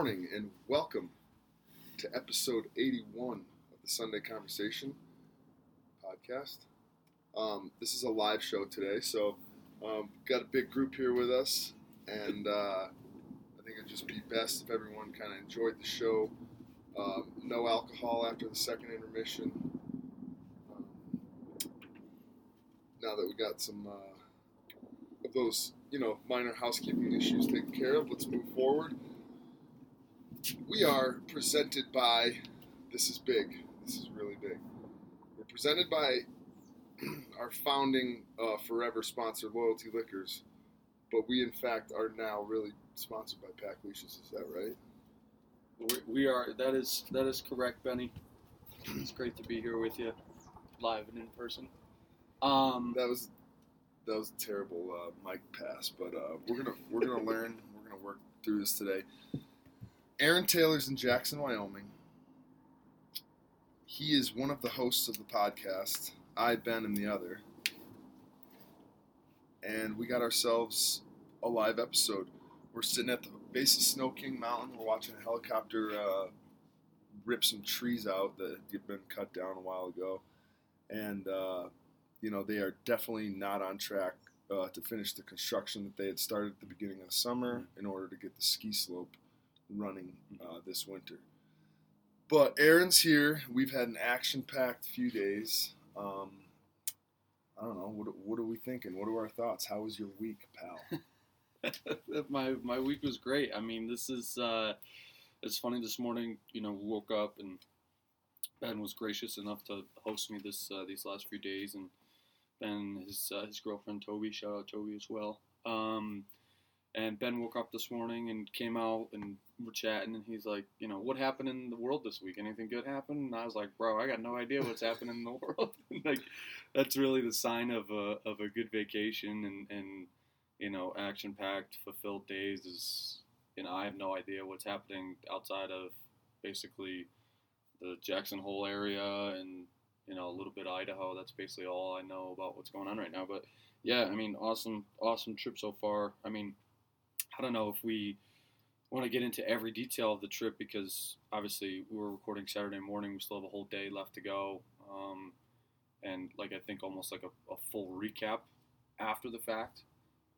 morning and welcome to episode 81 of the Sunday Conversation podcast. Um, this is a live show today, so um, got a big group here with us, and uh, I think it'd just be best if everyone kind of enjoyed the show. Um, no alcohol after the second intermission. Um, now that we got some uh, of those, you know, minor housekeeping issues taken care of, let's move forward. We are presented by. This is big. This is really big. We're presented by our founding uh, forever sponsor, Loyalty Liquors, but we in fact are now really sponsored by Pack Leashes. Is that right? We, are. That is that is correct, Benny. It's great to be here with you, live and in person. Um, That was that was a terrible uh, mic pass, but uh, we're gonna we're gonna learn. We're gonna work through this today. Aaron Taylor's in Jackson, Wyoming. He is one of the hosts of the podcast. I, Ben, and the other. And we got ourselves a live episode. We're sitting at the base of Snow King Mountain. We're watching a helicopter uh, rip some trees out that had been cut down a while ago. And, uh, you know, they are definitely not on track uh, to finish the construction that they had started at the beginning of the summer in order to get the ski slope running uh, this winter. But Aaron's here. We've had an action-packed few days. Um, I don't know. What, what are we thinking? What are our thoughts? How was your week, pal? my my week was great. I mean, this is uh, it's funny. This morning, you know, woke up and Ben was gracious enough to host me this uh, these last few days, and Ben his uh, his girlfriend Toby, shout out Toby as well. Um, and Ben woke up this morning and came out and we're chatting, and he's like, you know, what happened in the world this week? Anything good happened? And I was like, bro, I got no idea what's happening in the world. like, that's really the sign of a of a good vacation and and you know, action packed, fulfilled days is, you know, I have no idea what's happening outside of basically the Jackson Hole area and, you know, a little bit of Idaho. That's basically all I know about what's going on right now. But yeah, I mean, awesome, awesome trip so far. I mean, I don't know if we want to get into every detail of the trip because obviously we were recording Saturday morning. We still have a whole day left to go. Um, and like, I think almost like a, a full recap after the fact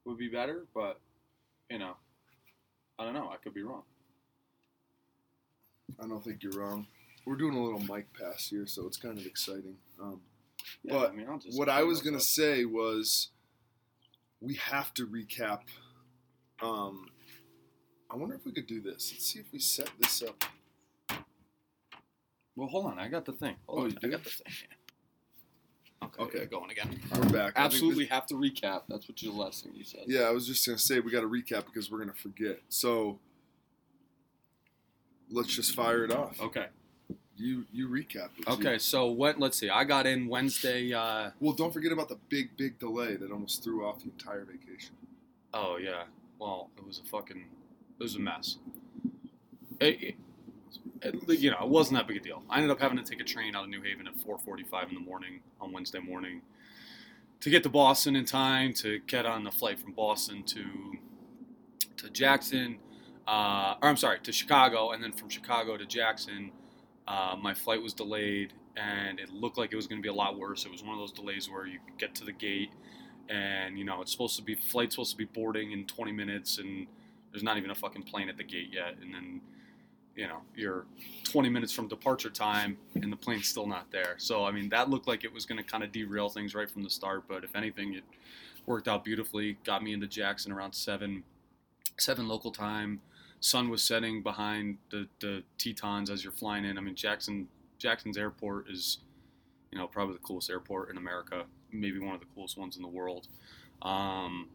would be better, but you know, I don't know. I could be wrong. I don't think you're wrong. We're doing a little mic pass here, so it's kind of exciting. Um, Yeah, But I mean, I'll just what I was gonna up. say was, we have to recap. Um, I wonder if we could do this. Let's see if we set this up. Well, hold on. I got the thing. Hold Oh, on, you I got the thing. Yeah. Okay. Okay. Going again. We're back. Absolutely have to recap. That's what you the last thing you said. yeah, I was just gonna say we got to recap because we're gonna forget. So let's just fire it off. Okay. You you recap. Okay. So what? Let's see. I got in Wednesday. Uh, Well, don't forget about the big big delay that almost threw off the entire vacation. oh yeah. Well, it was a fucking. It was a mess. It, it- you know, it wasn't that big a deal. I ended up having to take a train out of New Haven at 4:45 in the morning on Wednesday morning to get to Boston in time to get on the flight from Boston to to Jackson. Uh, or I'm sorry, to Chicago, and then from Chicago to Jackson. Uh, my flight was delayed, and it looked like it was going to be a lot worse. It was one of those delays where you get to the gate, and you know it's supposed to be flight's supposed to be boarding in 20 minutes, and there's not even a fucking plane at the gate yet, and then you know you're 20 minutes from departure time, and the plane's still not there. So I mean that looked like it was going to kind of derail things right from the start, but if anything, it worked out beautifully. Got me into Jackson around seven, seven local time sun was setting behind the, the Tetons as you're flying in. I mean, Jackson Jackson's airport is, you know, probably the coolest airport in America, maybe one of the coolest ones in the world. Um,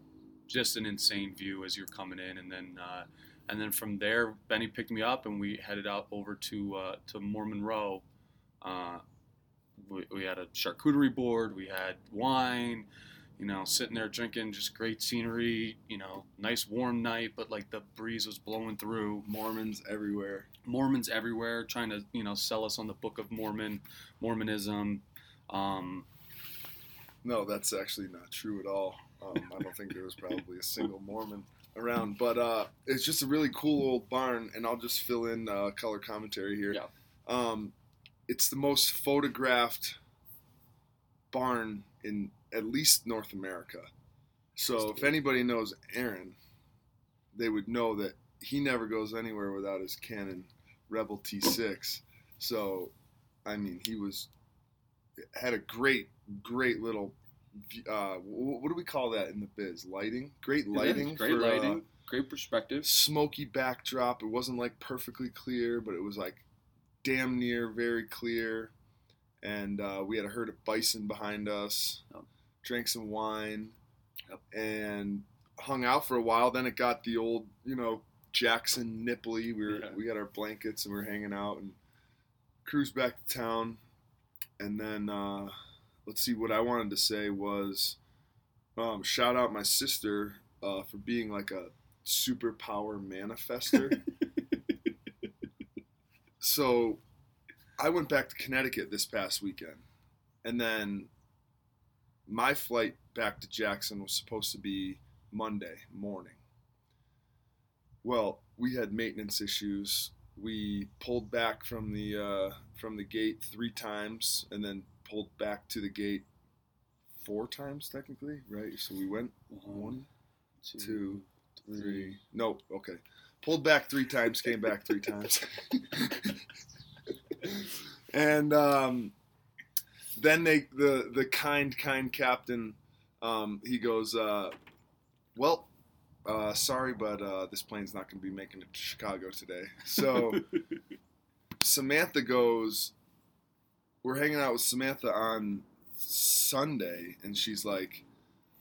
just an insane view as you're coming in, and then uh, and then from there, Benny picked me up, and we headed out over to uh, to Mormon Row. Uh, we, we had a charcuterie board, we had wine, you know, sitting there drinking, just great scenery, you know, nice warm night, but like the breeze was blowing through. Mormons everywhere. Mormons everywhere trying to, you know, sell us on the Book of Mormon, Mormonism. Um, No, that's actually not true at all. Um, I don't think there was probably a single Mormon around, but uh, it's just a really cool old barn, and I'll just fill in uh, color commentary here. Yeah. Um, it's the most photographed barn in at least North America. So if anybody knows Aaron, they would know that he never goes anywhere without his Canon Rebel T6. So, I mean, he was had a great, great little. Uh, what do we call that in the biz? Lighting, great lighting, great for, uh, lighting, great perspective. smoky backdrop. It wasn't like perfectly clear, but it was like damn near very clear. And uh, we had a herd of bison behind us. Drank some wine, Yep. and hung out for a while. Then it got the old, you know, Jackson nipply. We were Yeah. we got our blankets and we were hanging out and cruised back to town. And then uh, let's see what I wanted to say was um, shout out my sister uh, for being like a superpower manifester. so I went back to Connecticut this past weekend, and then my flight back to Jackson was supposed to be Monday morning. Well, we had maintenance issues. We pulled back from the uh, from the gate three times, and then pulled back to the gate four times technically, right? So we went one, two, three. No, okay. Pulled back three times, came back three times. and um, then they the the kind kind captain um, he goes, uh, well, uh, sorry, but uh, this plane's not going to be making it to Chicago today. So Samantha goes. We're hanging out with Samantha on Sunday, and she's like,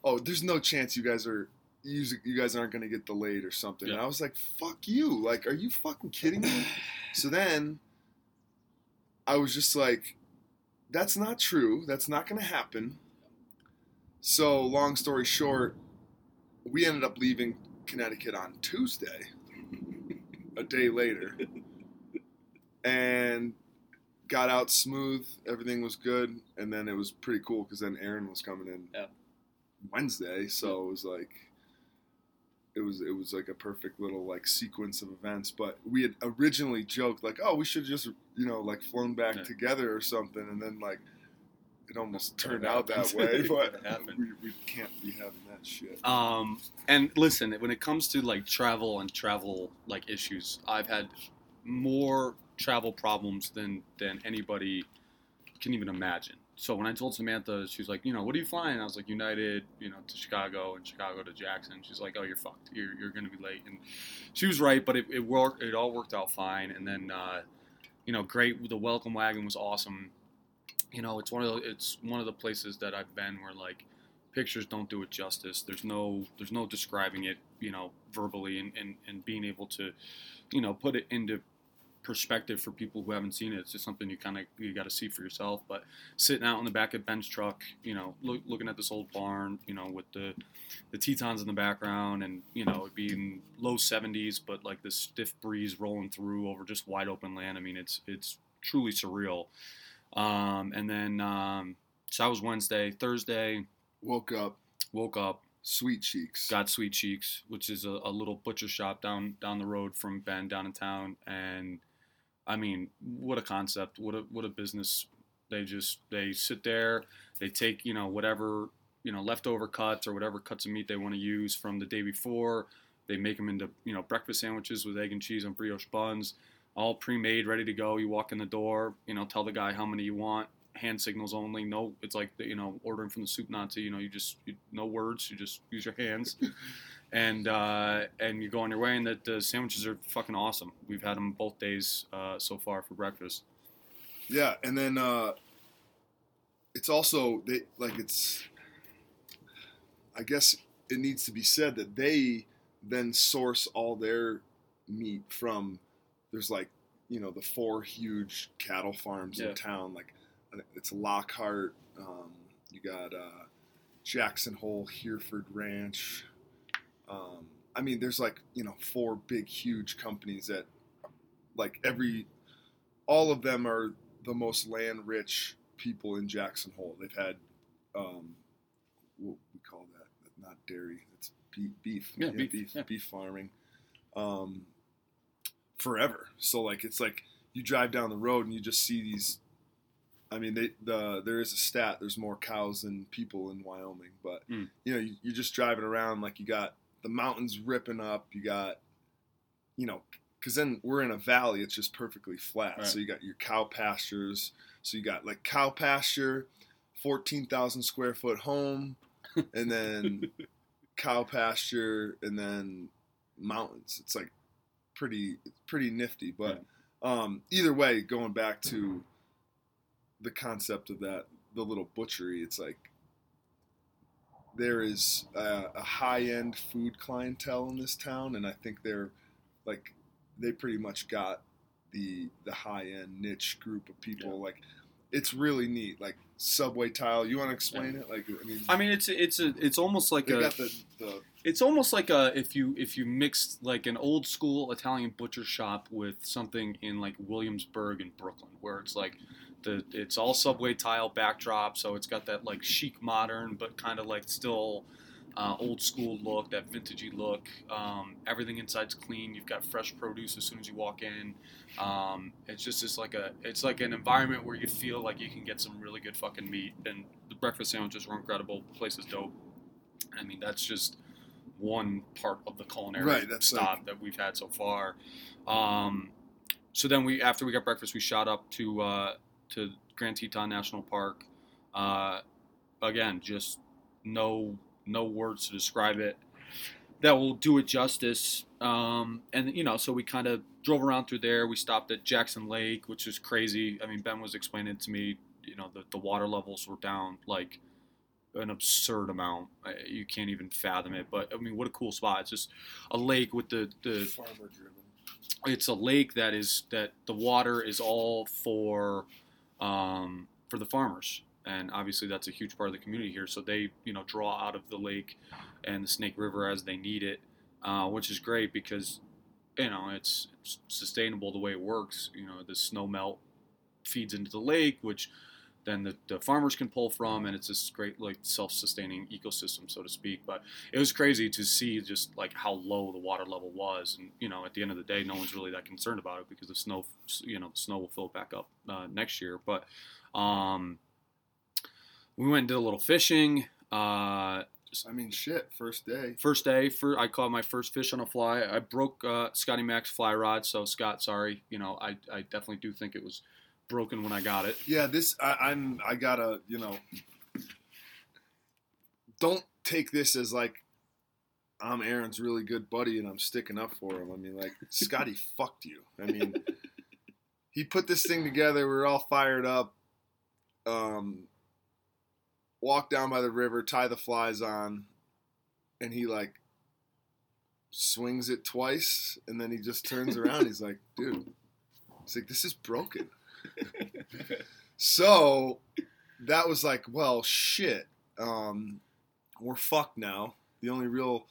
"Oh, there's no chance you guys are you, you guys aren't gonna get delayed or something." And I was like, "Fuck you! Like, are you fucking kidding me?" so then I was just like, "That's not true. That's not gonna happen." So, long story short, we ended up leaving Connecticut on Tuesday, a day later, and got out smooth. Everything was good, and then it was pretty cool because then Aaron was coming in Yeah. Wednesday, so it was like it was it was like a perfect little like sequence of events. But we had originally joked like, oh, we should just you know like flown back Yeah. together or something, and then like it almost turned out that way. But we, we can't be having that shit. Um, and listen, when it comes to like travel and travel like issues, I've had more travel problems than than anybody can even imagine. So when I told Samantha, she was like, you know, what are you flying? I was like, United, you know, to Chicago and Chicago to Jackson. She's like, oh, you're fucked. You're, you're going to be late. And she was right, but it, it worked. It all worked out fine. And then, uh, you know, great. The welcome wagon was awesome. You know, it's one of the, it's one of the places that I've been where like pictures don't do it justice. There's no there's no describing it, you know, verbally and, and, and being able to, you know, put it into perspective for people who haven't seen it. It's just something you kind of you got to see for yourself. But sitting out in the back of Ben's truck, you know, look, looking at this old barn, you know, with the the Tetons in the background, and you know, it being low 70s, but like this stiff breeze rolling through over just wide open land. I mean, it's it's truly surreal. Um, and then um, so that was Wednesday, Thursday. Woke up, Woke up, sweet cheeks. got Sweet Cheeks, which is a, a little butcher shop down down the road from Ben down in town, and I mean, what a concept! What a what a business! They just they sit there, they take you know whatever you know leftover cuts or whatever cuts of meat they want to use from the day before. They make them into you know breakfast sandwiches with egg and cheese and brioche buns, all pre-made, ready to go. You walk in the door, you know, tell the guy how many you want. Hand signals only. No, it's like you know ordering from the soup Nazi. You know, you just you, no words. You just use your hands, and uh, and you go on your way. And that the sandwiches are fucking awesome. We've had them both days uh, so far for breakfast. Yeah, and then uh, it's also they like it's. I guess it needs to be said that they then source all their meat from. There's like you know the four huge cattle farms Yeah. in town. Like it's Lockhart. Um, you got uh, Jackson Hole, Hereford Ranch. Um, I mean, there's like you know four big, huge companies that, like every, all of them are the most land rich people in Jackson Hole. They've had um, what we call that, not dairy. It's beef, beef, Yeah, beef, beef, yeah. beef farming, um, forever. So like it's like you drive down the road and you just see these. I mean, they, the there is a stat. There's more cows than people in Wyoming, but Mm. you know, you, you're just driving around like you got the mountains ripping up. You got, you know, because then we're in a valley. It's just perfectly flat. Right. So you got your cow pastures. So you got like cow pasture, fourteen thousand square foot home, and then cow pasture, and then mountains. It's like pretty pretty nifty. But um, either way, going back to the concept of that the little butchery, it's like there is a, a high end food clientele in this town, and I think they're like they pretty much got the the high end niche group of people. Like it's really neat. Like subway tile. You want to explain it? Like I mean, I mean, it's it's a it's almost like a got the the it's almost like a if you if you mixed like an old school Italian butcher shop with something in like Williamsburg in Brooklyn, where it's like the it's all subway tile backdrop, so it's got that like chic modern but kind of like still uh, old school look, that vintagey look. Um, everything inside's clean. You've got fresh produce as soon as you walk in. Um, it's just it's like a it's like an environment where you feel like you can get some really good fucking meat, and the breakfast sandwiches were incredible. The place is dope. I mean, that's just one part of the culinary Right, stop that we've had so far. Um, so then we, after we got breakfast, we shot up to uh, to Grand Teton National Park. Uh, again, just no no words to describe it that will do it justice. Um, and you know, so we kind of drove around through there. We stopped at Jackson Lake, which is crazy. I mean, Ben was explaining to me. You know, the the water levels were down like an absurd amount. You can't even fathom it. But I mean, what a cool spot! It's just a lake with the the farmer driven. it's a lake that is that the water is all for um, for the farmers. And obviously that's a huge part of the community here. So they you know draw out of the lake and the snake river as they need it uh, which is great because you know it's, it's sustainable the way it works. You know the snow melt feeds into the lake which then the, the farmers can pull from and it's this great like self-sustaining ecosystem so to speak but it was crazy to see just like how low the water level was and you know at the end of the day no one's really that concerned about it because the snow you know the snow will fill back up uh, next year but um we went and did a little fishing uh I mean, shit. First day. first day for i caught my first fish on a fly i broke uh, scotty mac's fly rod so scott sorry you know I, I definitely do think it was broken when i got it Yeah, this I, I'm. I gotta. You know. Don't take this as like I'm Aaron's really good buddy and I'm sticking up for him. I mean, like Scotty fucked you. I mean, he put this thing together. We were all fired up. Um, walk down by the river, tie the flies on, and he like swings it twice, and then he just turns around. He's like, "Dude," he's like, "This is broken." So that was like, well, shit. Um, we're fucked now. The only real,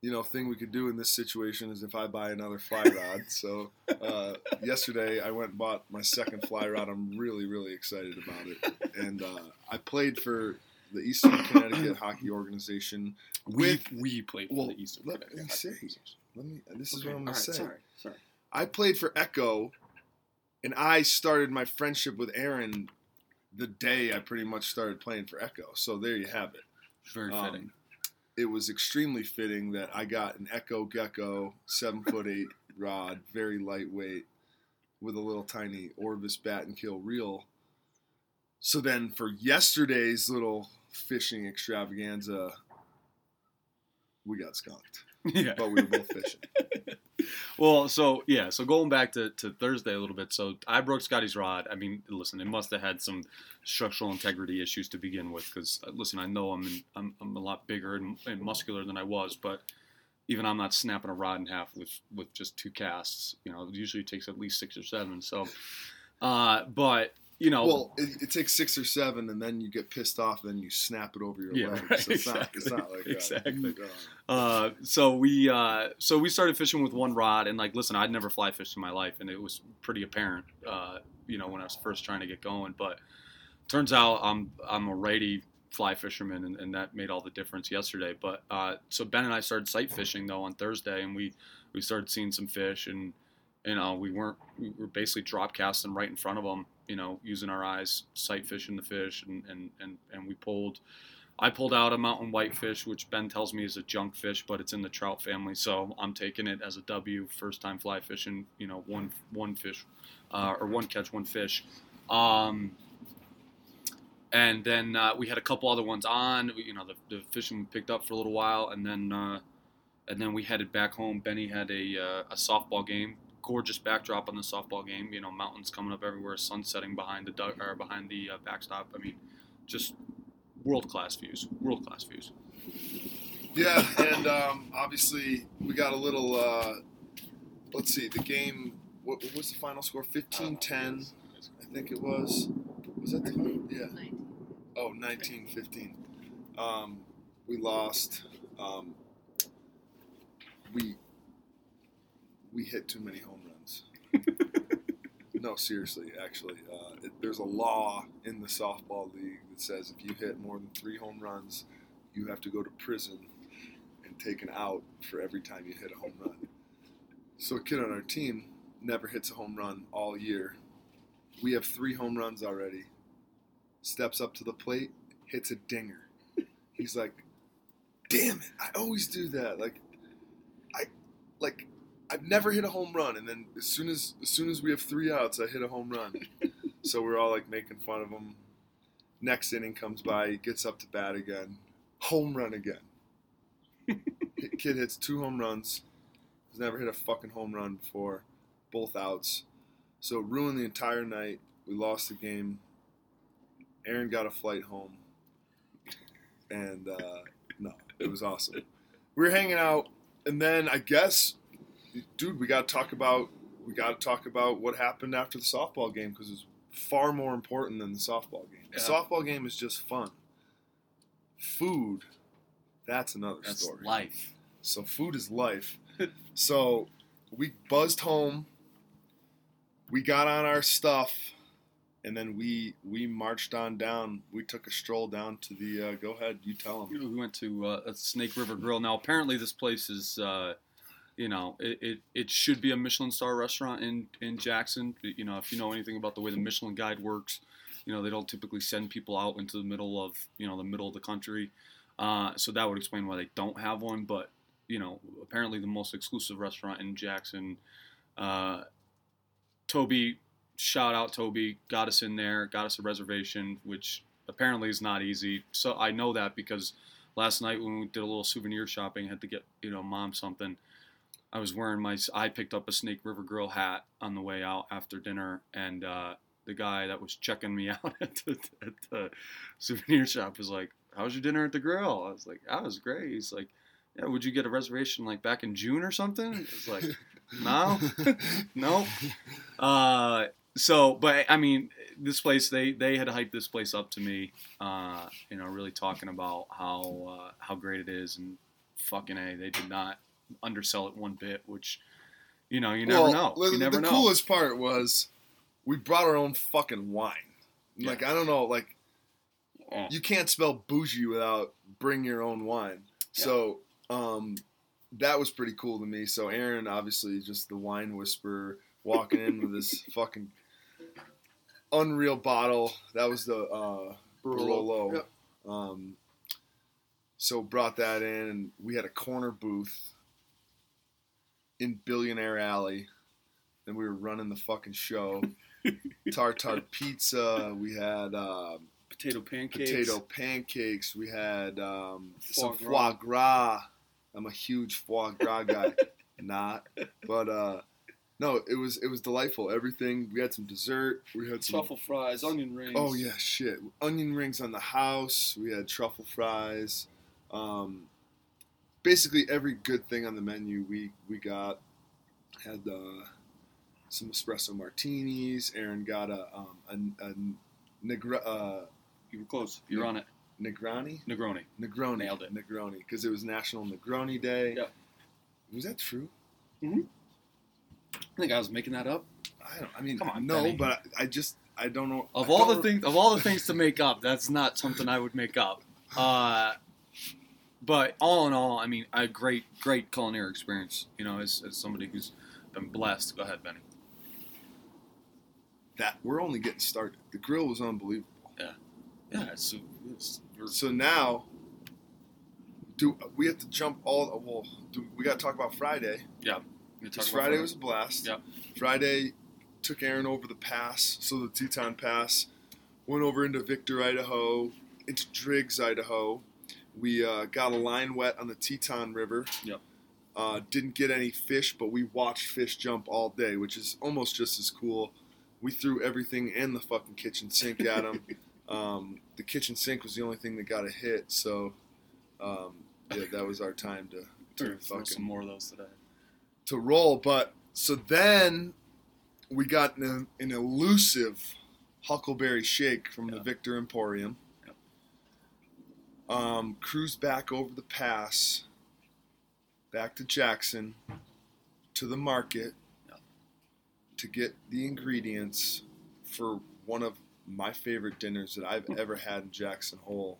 you know, thing we could do in this situation is if I buy another fly rod. so uh, yesterday I went and bought my second fly rod. I'm really, really excited about it. And uh, I played for the Eastern Connecticut Hockey Organization. we With- we played for well, the eastern let Connecticut me say. Let me. This is what I'm gonna right, say. sorry sorry I played for Echo, and I started my friendship with Aaron the day I pretty much started playing for Echo. So there you have it. very Um, fitting It was extremely fitting that I got an Echo Gecko, seven foot eight rod, very lightweight, with a little tiny Orvis Battenkill reel. So then for yesterday's little fishing extravaganza, we got skunked, yeah but we were both fishing. Well, so yeah, so going back to, to Thursday a little bit. So I broke Scotty's rod. I mean, listen, it must have had some structural integrity issues to begin with. Because listen, I know I'm, in, I'm I'm a lot bigger and, and muscular than I was, but even I'm not snapping a rod in half with with just two casts. You know, it usually takes at least six or seven. So, uh, but you know, Well, it, it takes six or seven, and then you get pissed off, and then you snap it over your Yeah, leg. right, so it's not, it's exactly, not like exactly. Uh, Uh, so we uh, so we started fishing with one rod, and like, listen, I'd never fly fished in my life, and it was pretty apparent, uh, you know, when I was first trying to get going. But turns out I'm I'm a righty fly fisherman, and, and that made all the difference yesterday. But uh, so Ben and I started sight fishing though on Thursday, and we we started seeing some fish, and you know we weren't we were basically drop casting right in front of them, you know, using our eyes, sight fishing the fish, and and and, and we pulled. I pulled out a mountain whitefish, which Ben tells me is a junk fish, but it's in the trout family, so I'm taking it as a W. First time fly fishing, you know, one one fish, uh, or one catch, one fish. Um, and then uh, we had a couple other ones on. We- You know, the, the fishing picked up for a little while, and then uh, and then we headed back home. Benny had a uh, a softball game. Gorgeous backdrop on the softball game. You know, mountains coming up everywhere, sun setting behind the dug- or behind the uh, backstop. I mean, just world class views. World class views. Yeah, and um, obviously we got a little. Uh, let's see, the game. What, what was the final score? 15-10, I think it was. Was that the? Yeah. Oh, 19-15. Um, we lost. Um, we we hit too many home runs. no, seriously, actually, uh, it, there's a law in the softball league that says if you hit more than three home runs, you have to go to prison and taken out for every time you hit a home run. So a kid on our team never hits a home run all year. We have three home runs already. Steps up to the plate, hits a dinger. He's like, "Damn it! I always do that. Like, I, like, I've never hit a home run, and then as soon as as soon as we have three outs, I hit a home run. so we're all like making fun of him. Next inning comes by, he gets up to bat again, home run again. Kid hits two home runs. Has never hit a fucking home run before. Both outs. So it ruined the entire night. We lost the game. Aaron got a flight home. And uh, no, it was awesome. We were hanging out, and then I guess, dude, we got to talk about we got to talk about what happened after the softball game because it's far more important than the softball game. The softball game is just fun. Food, that's another That's story. life. So food is life. so we buzzed home. We got on our stuff, and then we we marched on down. We took a stroll down to the. Uh, go ahead, you tell them. We went to uh, a Snake River Grill. Now, apparently, this place is, uh, you know, it, it, it should be a Michelin star restaurant in, in Jackson. You know, if you know anything about the way the Michelin Guide works, you know, they don't typically send people out into the middle of, you know, the middle of the country. Uh, so that would explain why they don't have one. But, you know, apparently the most exclusive restaurant in Jackson. Uh, Toby, shout out Toby, got us in there, got us a reservation, which apparently is not easy. So I know that because last night when we did a little souvenir shopping, had to get you know mom something. I was wearing my I picked up a Snake River Grill hat on the way out after dinner, and uh, the guy that was checking me out at the, at the souvenir shop was like, "How was your dinner at the grill?" I was like, "That was great." He's like, "Yeah, would you get a reservation like back in June or something?" It's like, "No, no." Uh, so, but I mean, this place they they had hyped this place up to me. Uh, you know, really talking about how uh, how great it is, and fucking a, they did not undersell it one bit. Which, you know, you never Well, know. You never the know. coolest part was we brought our own fucking wine. Yeah. Like I don't know, like Yeah. you can't spell bougie without bring your own wine. So um, that was pretty cool to me. So Aaron, obviously, just the wine whisperer, walking in with this fucking unreal bottle. That was the uh, Barolo. Yep. Um, so brought that in, and we had a corner booth in Billionaire Alley. Then we were running the fucking show. Tartar pizza. We had um, potato pancakes. potato pancakes. We had um, some Foie foie gras. I'm a huge foie gras guy. Not, but uh, no, it was it was delightful. Everything. We had some dessert. We had some. Truffle fries, onion rings. Oh yeah, shit. Onion rings on the house. We had truffle fries. Um, basically every good thing on the menu we we got. Had uh, some espresso martinis. Aaron got a um, a, a Negra, uh, You were close. You're on it. Negroni. Negroni. Negroni. Nailed it. Negroni, because it was National Negroni Day. Yep. Was that true? I think I was making that up. I don't. I mean, Come on, no, Benny. but I, I just I don't know. Of I all the things, of all the things to make up, that's not something I would make up. Uh, but all in all, I mean, a great, great culinary experience. You know, as, as somebody who's been blessed. Go ahead, Benny. That we're only getting started. The grill was unbelievable. Yeah, it's, it's So now, do we have to jump all? Well, do, we got to talk about Friday. Yeah. talk Because about Friday was a blast. Yep. Friday took Aaron over the pass, so the Teton Pass. Went over into Victor, Idaho, into Driggs, Idaho. We uh, got a line wet on the Teton River. Yep. Uh, didn't get any fish, but we watched fish jump all day, which is almost just as cool. We threw everything and the fucking kitchen sink at them. um, the kitchen sink was the only thing that got a hit, so um, yeah, that was our time to to fucking some more of those today. to roll. But so then we got an, an elusive Huckleberry Shake from the Victor Emporium. Um, cruised back over the pass, back to Jackson, to the market Yeah. to get the ingredients for one of my favorite dinners that I've ever had in Jackson Hole.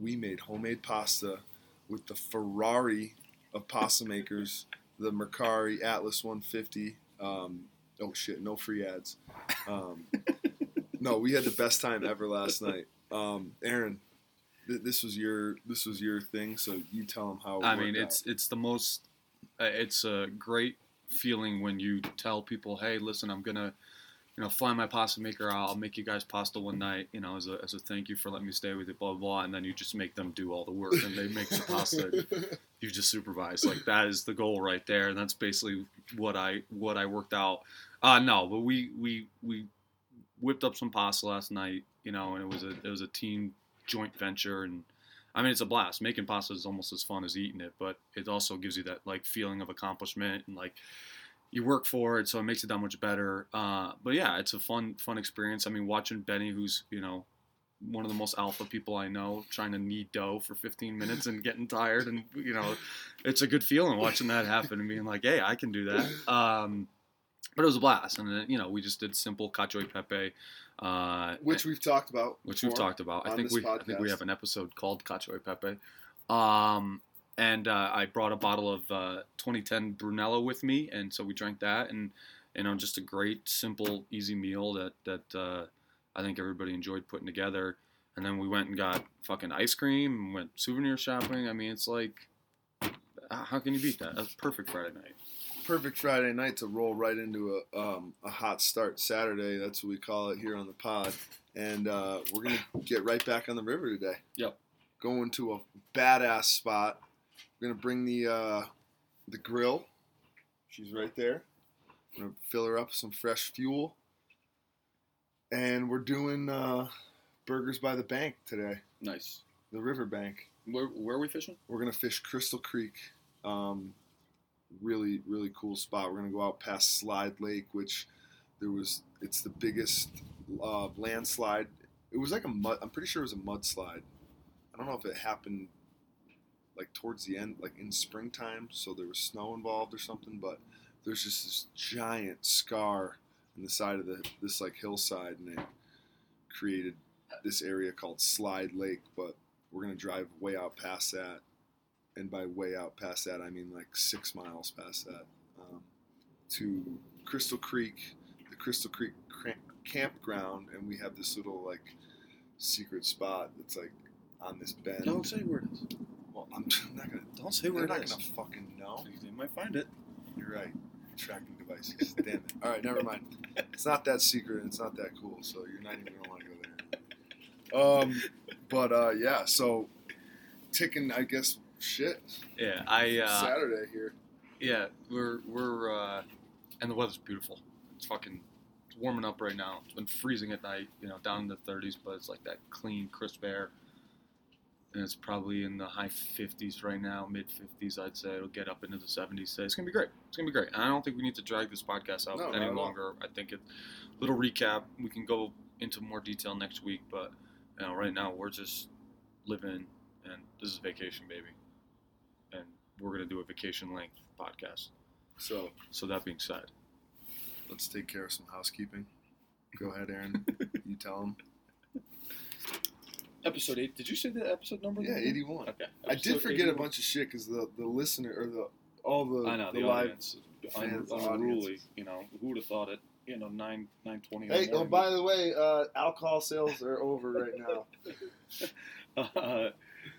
We made homemade pasta with the Ferrari of pasta makers, the Marcato Atlas 150. Um, oh shit, no free ads. Um, no, we had the best time ever last night. Um, Aaron, th- this was your this was your thing, so you tell them how. It I mean, it's it's the most. Uh, it's a great feeling when you tell people, "Hey, listen, I'm gonna, you know, fly my pasta maker. out. I'll make you guys pasta one night, you know, as a as a thank you for letting me stay with you, blah blah." blah. And then you just make them do all the work, and they make the pasta. you just supervise. Like that is the goal right there, and that's basically what I what I worked out. Uh no, but we we we whipped up some pasta last night, you know, and it was a it was a team joint venture, and I mean it's a blast. Making pasta is almost as fun as eating it, but it also gives you that like feeling of accomplishment and like you work for it, so it makes it that much better. Uh, but yeah, it's a fun fun experience. I mean, watching Benny, who's you know one of the most alpha people I know, trying to knead dough for 15 minutes and getting tired, and you know, it's a good feeling watching that happen and being like, hey, I can do that. Um, but it was a blast, and then, you know, we just did simple cacio e pepe, uh, which we've talked about. which we've talked about. I think we I think we have an episode called Cacio e Pepe. Um, and uh, I brought a bottle of uh, 2010 Brunello with me, and so we drank that, and you know, just a great, simple, easy meal that that uh, I think everybody enjoyed putting together. And then we went and got fucking ice cream, and went souvenir shopping. I mean, it's like, uh, how can you beat that? That's perfect Friday night. Perfect Friday night to roll right into a um, a hot start Saturday. That's what we call it here on the pod, and uh, we're gonna get right back on the river today. Yep. Going to a badass spot. We're gonna bring the uh, the grill. She's right there. We're gonna fill her up with some fresh fuel, and we're doing uh, burgers by the bank today. Nice. The river bank. Where, where are we fishing? We're gonna fish Crystal Creek. Um, really, really cool spot. We're gonna go out past Slide Lake, which there was. It's the biggest uh, landslide. It was like a mud. I'm pretty sure it was a mudslide. I don't know if it happened like towards the end, like in springtime, so there was snow involved or something. But there's just this giant scar in the side of the this like hillside, and it created this area called Slide Lake. But we're gonna drive way out past that, and by way out past that, I mean like six miles past that, um, to Crystal Creek, the Crystal Creek campground, and we have this little like secret spot that's like on this bend. Don't say where it is. Well, I'm not gonna. Don't say where it is. They're not gonna fucking know. They might find it. You're right. Tracking devices. Damn it. All right, never mind. It's not that secret. and It's not that cool. So you're not even gonna want to go there. Um, but uh, yeah. So ticking, I guess. Shit. Yeah, I. Uh, Saturday here. Yeah, we're we're uh, and the weather's beautiful. It's fucking it's warming up right now. It's been freezing at night, you know, down in the 30s, but it's like that clean, crisp air. And it's probably in the high 50s right now, mid 50s, I'd say. It'll get up into the 70s. Today. It's gonna be great. It's gonna be great. And I don't think we need to drag this podcast out No, any longer. I think it. Little recap. We can go into more detail next week, but you know, right now we're just living, and this is vacation, baby. And we're gonna do a vacation length podcast. So So that being said, let's take care of some housekeeping. Go ahead, Aaron. you tell them. Episode eight. Did you say the episode number? Yeah, 81. Okay. I did episode forget a 81. bunch of shit because the the listener or the all the I know the, the, live. audience, un- fans, unruly. audiences. You know, who would have thought it? You know, nine nine twenty. Hey, oh, by the way, uh, alcohol sales are over right now. uh,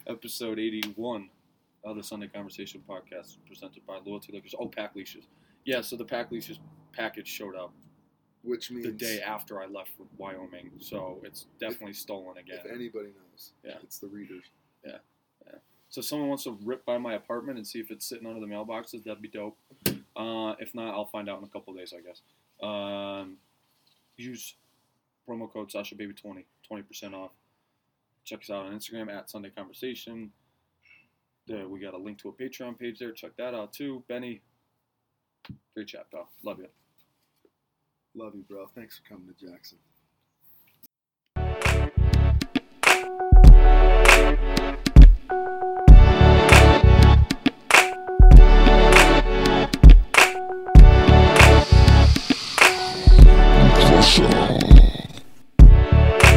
episode 81 of the Sunday Conversation podcast presented by Loyalty Liquors. Oh, pack leashes. Yeah, so the pack leashes package showed up Which means the day after I left Wyoming, so it's definitely stolen again. if anybody knows, Yeah. it's the readers. Yeah, yeah. So if someone wants to rip by my apartment and see if it's sitting under the mailboxes, that'd be dope. Uh, if not, I'll find out in a couple of days, I guess. Um, use promo code Sasha Baby 20, 20% off. Check us out on Instagram at Sunday Conversation. There, we got a link to a Patreon page there. Check that out too. Benny, great chat, pal. Love you. Love you, bro. Thanks for coming to Jackson.